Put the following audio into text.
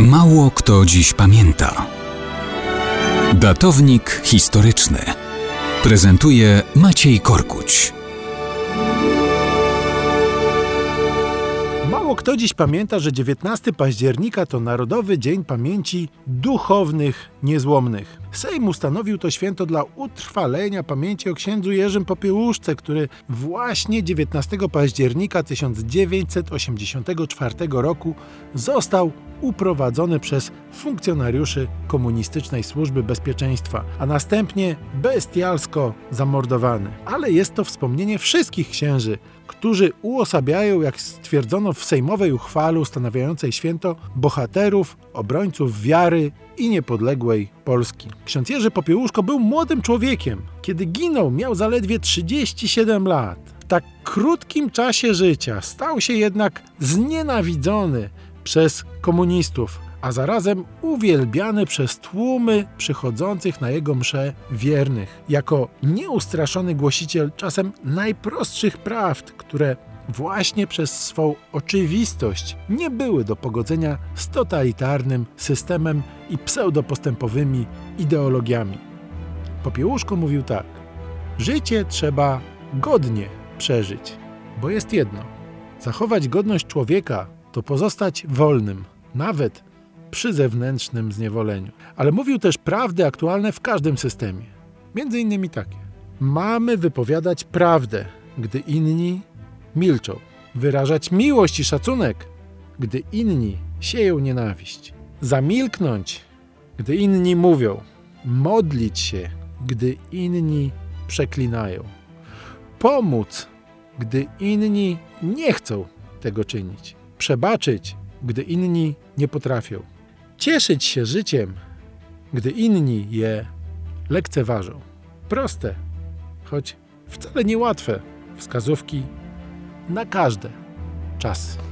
Mało kto dziś pamięta. Datownik historyczny prezentuje Maciej Korkuć. Mało kto dziś pamięta, że 19 października to Narodowy Dzień Pamięci Duchownych Niezłomnych. Sejm ustanowił to święto dla utrwalenia pamięci o księdzu Jerzym Popiełuszce, który właśnie 19 października 1984 roku został uprowadzony przez funkcjonariuszy komunistycznej służby bezpieczeństwa, a następnie bestialsko zamordowany. Ale jest to wspomnienie wszystkich księży, którzy uosabiają, jak stwierdzono w sejmowej uchwale ustanawiającej święto, bohaterów, obrońców wiary i niepodległej Polski. Ksiądz Jerzy Popiełuszko był młodym człowiekiem. Kiedy ginął, miał zaledwie 37 lat. W tak krótkim czasie życia stał się jednak znienawidzony przez komunistów, a zarazem uwielbiany przez tłumy przychodzących na jego msze wiernych, jako nieustraszony głosiciel czasem najprostszych prawd, które właśnie przez swą oczywistość nie były do pogodzenia z totalitarnym systemem i pseudopostępowymi ideologiami. Popiełuszko mówił tak: Życie trzeba godnie przeżyć, bo jest jedno: zachować godność człowieka to pozostać wolnym, nawet przy zewnętrznym zniewoleniu. Ale mówił też prawdy aktualne w każdym systemie. Między innymi takie. Mamy wypowiadać prawdę, gdy inni milczą. Wyrażać miłość i szacunek, gdy inni sieją nienawiść. Zamilknąć, gdy inni mówią. Modlić się, gdy inni przeklinają. Pomóc, gdy inni nie chcą tego czynić. Przebaczyć, gdy inni nie potrafią. Cieszyć się życiem, gdy inni je lekceważą. Proste, choć wcale niełatwe wskazówki na każde czasy.